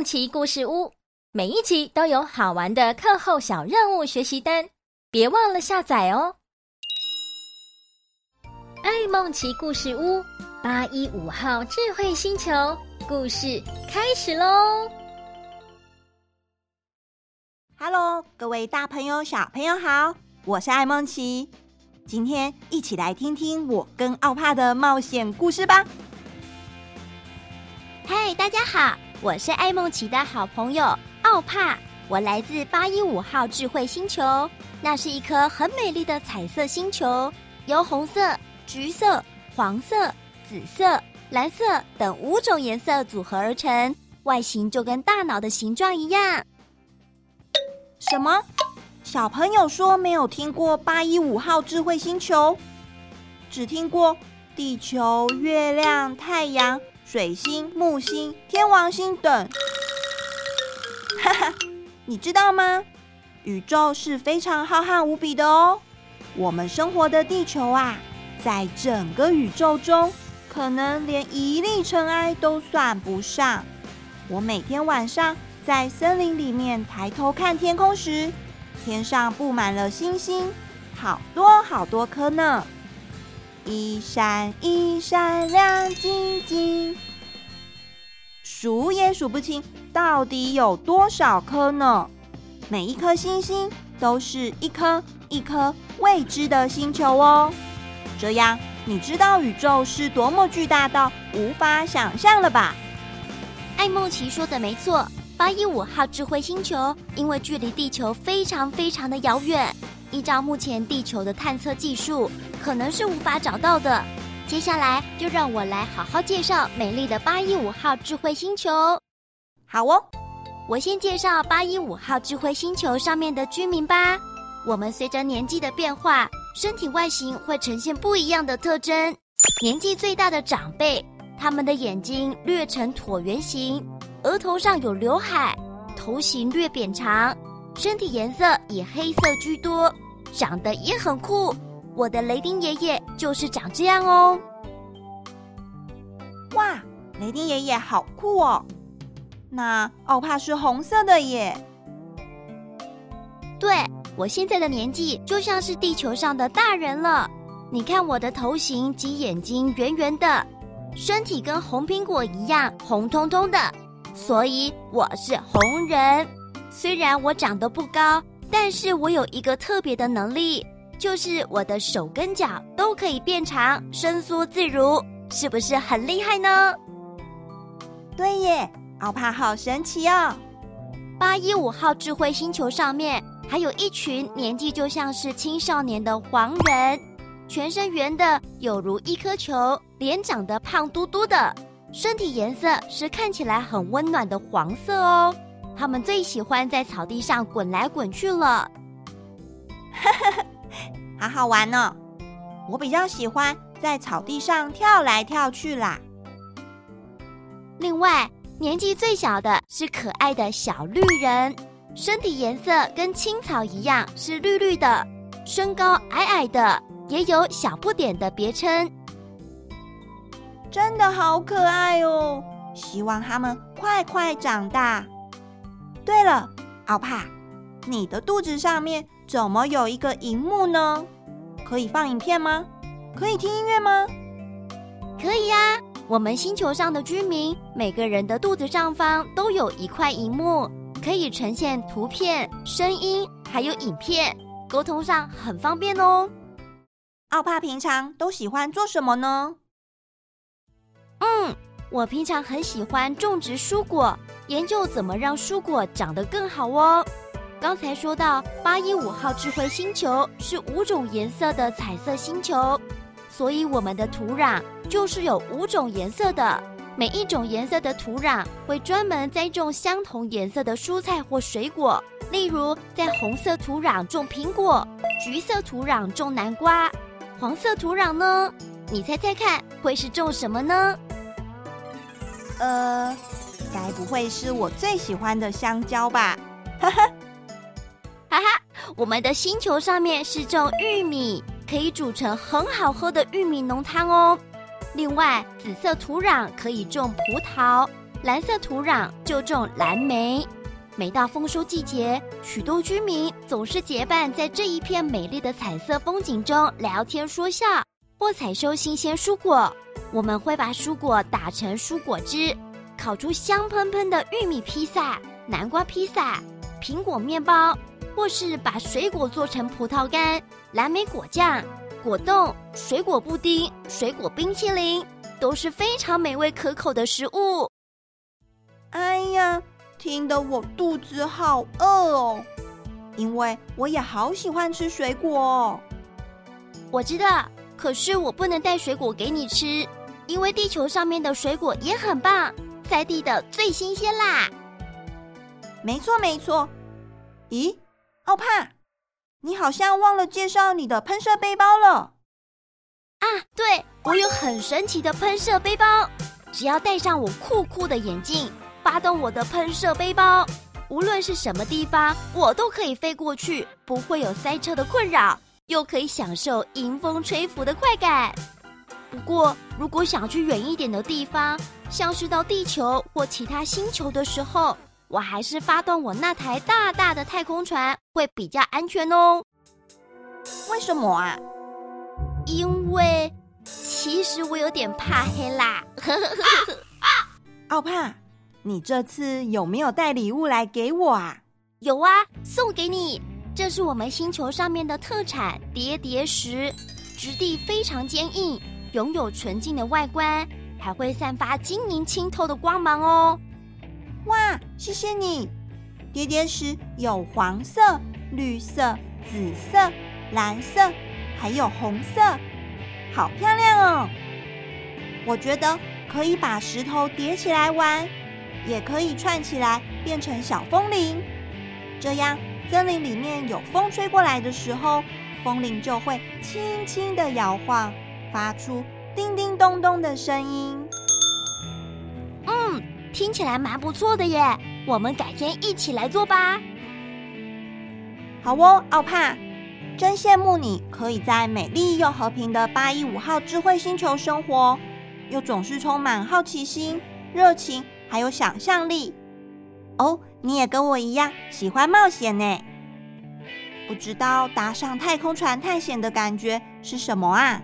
梦奇故事屋，每一集都有好玩的课后小任务学习单，别忘了下载哦。爱梦奇故事屋八一五号智慧星球故事开始喽！Hello，各位大朋友、小朋友好，我是爱梦奇，今天一起来听听我跟奥帕的冒险故事吧。嗨，大家好。我是艾梦琪的好朋友奥帕，我来自八一五号智慧星球，那是一颗很美丽的彩色星球，由红色、橘色、黄色、紫色、蓝色等五种颜色组合而成，外形就跟大脑的形状一样。什么？小朋友说没有听过八一五号智慧星球，只听过地球、月亮、太阳。水星、木星、天王星等，哈哈，你知道吗？宇宙是非常浩瀚无比的哦。我们生活的地球啊，在整个宇宙中，可能连一粒尘埃都算不上。我每天晚上在森林里面抬头看天空时，天上布满了星星，好多好多颗呢。一闪一闪亮晶晶，数也数不清，到底有多少颗呢？每一颗星星都是一颗一颗未知的星球哦。这样，你知道宇宙是多么巨大到无法想象了吧？艾梦奇说的没错，八一五号智慧星球因为距离地球非常非常的遥远。依照目前地球的探测技术，可能是无法找到的。接下来就让我来好好介绍美丽的八一五号智慧星球。好哦，我先介绍八一五号智慧星球上面的居民吧。我们随着年纪的变化，身体外形会呈现不一样的特征。年纪最大的长辈，他们的眼睛略呈椭圆形，额头上有刘海，头型略扁长。身体颜色以黑色居多，长得也很酷。我的雷丁爷爷就是长这样哦。哇，雷丁爷爷好酷哦！那奥帕是红色的耶。对，我现在的年纪就像是地球上的大人了。你看我的头型及眼睛圆圆的，身体跟红苹果一样红彤彤的，所以我是红人。虽然我长得不高，但是我有一个特别的能力，就是我的手跟脚都可以变长，伸缩自如，是不是很厉害呢？对耶，奥帕好神奇哦！八一五号智慧星球上面还有一群年纪就像是青少年的黄人，全身圆的有如一颗球，脸长得胖嘟嘟的，身体颜色是看起来很温暖的黄色哦。他们最喜欢在草地上滚来滚去了，哈哈，好好玩呢。我比较喜欢在草地上跳来跳去啦。另外，年纪最小的是可爱的小绿人，身体颜色跟青草一样是绿绿的，身高矮矮的，也有小不点的别称。真的好可爱哦！希望他们快快长大。对了，奥帕，你的肚子上面怎么有一个荧幕呢？可以放影片吗？可以听音乐吗？可以呀。我们星球上的居民每个人的肚子上方都有一块荧幕，可以呈现图片、声音还有影片，沟通上很方便哦。奥帕平常都喜欢做什么呢？嗯，我平常很喜欢种植蔬果。研究怎么让蔬果长得更好哦。刚才说到八一五号智慧星球是五种颜色的彩色星球，所以我们的土壤就是有五种颜色的。每一种颜色的土壤会专门栽种相同颜色的蔬菜或水果。例如，在红色土壤种苹果，橘色土壤种南瓜，黄色土壤呢？你猜猜看，会是种什么呢？呃。该不会是我最喜欢的香蕉吧？哈哈，哈哈！我们的星球上面是种玉米，可以煮成很好喝的玉米浓汤哦。另外，紫色土壤可以种葡萄，蓝色土壤就种蓝莓。每到丰收季节，许多居民总是结伴在这一片美丽的彩色风景中聊天说笑，或采收新鲜蔬果。我们会把蔬果打成蔬果汁，烤出香喷喷的玉米披萨、南瓜披萨、苹果面包，或是把水果做成葡萄干、蓝莓果酱、果冻、水果布丁、水果冰淇淋，都是非常美味可口的食物。哎呀！听得我肚子好饿哦，因为我也好喜欢吃水果哦。我知道，可是我不能带水果给你吃，因为地球上面的水果也很棒，在地的最新鲜啦。没错没错。咦，奥帕，你好像忘了介绍你的喷射背包了。啊，对，我有很神奇的喷射背包，只要戴上我酷酷的眼镜。发动我的喷射背包，无论是什么地方，我都可以飞过去，不会有塞车的困扰，又可以享受迎风吹拂的快感。不过，如果想去远一点的地方，像是到地球或其他星球的时候，我还是发动我那台大大的太空船会比较安全哦。为什么啊？因为其实我有点怕黑啦。奥帕。你这次有没有带礼物来给我啊？有啊，送给你。这是我们星球上面的特产叠叠石，质地非常坚硬，拥有纯净的外观，还会散发晶莹清透的光芒哦。哇，谢谢你！叠叠石有黄色、绿色、紫色、蓝色，还有红色，好漂亮哦！我觉得可以把石头叠起来玩。也可以串起来变成小风铃，这样森林里面有风吹过来的时候，风铃就会轻轻地摇晃，发出叮叮咚咚的声音。嗯，听起来蛮不错的耶，我们改天一起来做吧。好哦，奥帕，真羡慕你可以在美丽又和平的八一五号智慧星球生活，又总是充满好奇心、热情。还有想象力哦，你也跟我一样喜欢冒险呢。不知道搭上太空船探险的感觉是什么啊？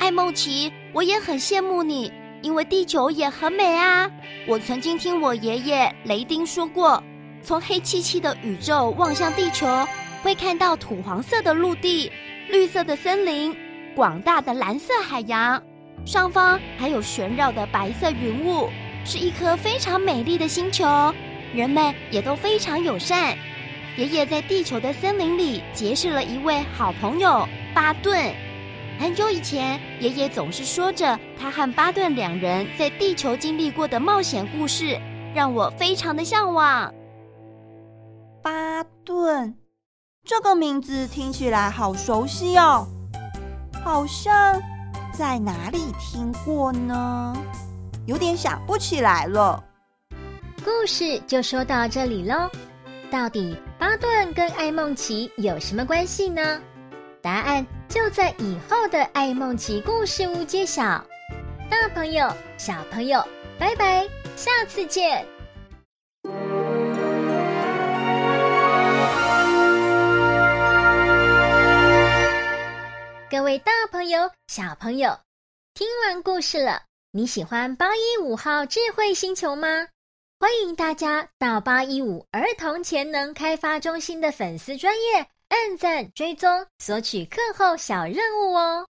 艾梦琪，我也很羡慕你，因为地球也很美啊。我曾经听我爷爷雷丁说过，从黑漆漆的宇宙望向地球，会看到土黄色的陆地、绿色的森林、广大的蓝色海洋，上方还有旋绕的白色云雾。是一颗非常美丽的星球，人们也都非常友善。爷爷在地球的森林里结识了一位好朋友巴顿。很久以前，爷爷总是说着他和巴顿两人在地球经历过的冒险故事，让我非常的向往。巴顿，这个名字听起来好熟悉哦，好像在哪里听过呢？有点想不起来了。故事就说到这里喽。到底巴顿跟艾梦琪有什么关系呢？答案就在以后的爱梦奇故事屋揭晓。大朋友、小朋友，拜拜，下次见。各位大朋友、小朋友，听完故事了。你喜欢八一五号智慧星球吗？欢迎大家到八一五儿童潜能开发中心的粉丝专业按赞追踪，索取课后小任务哦。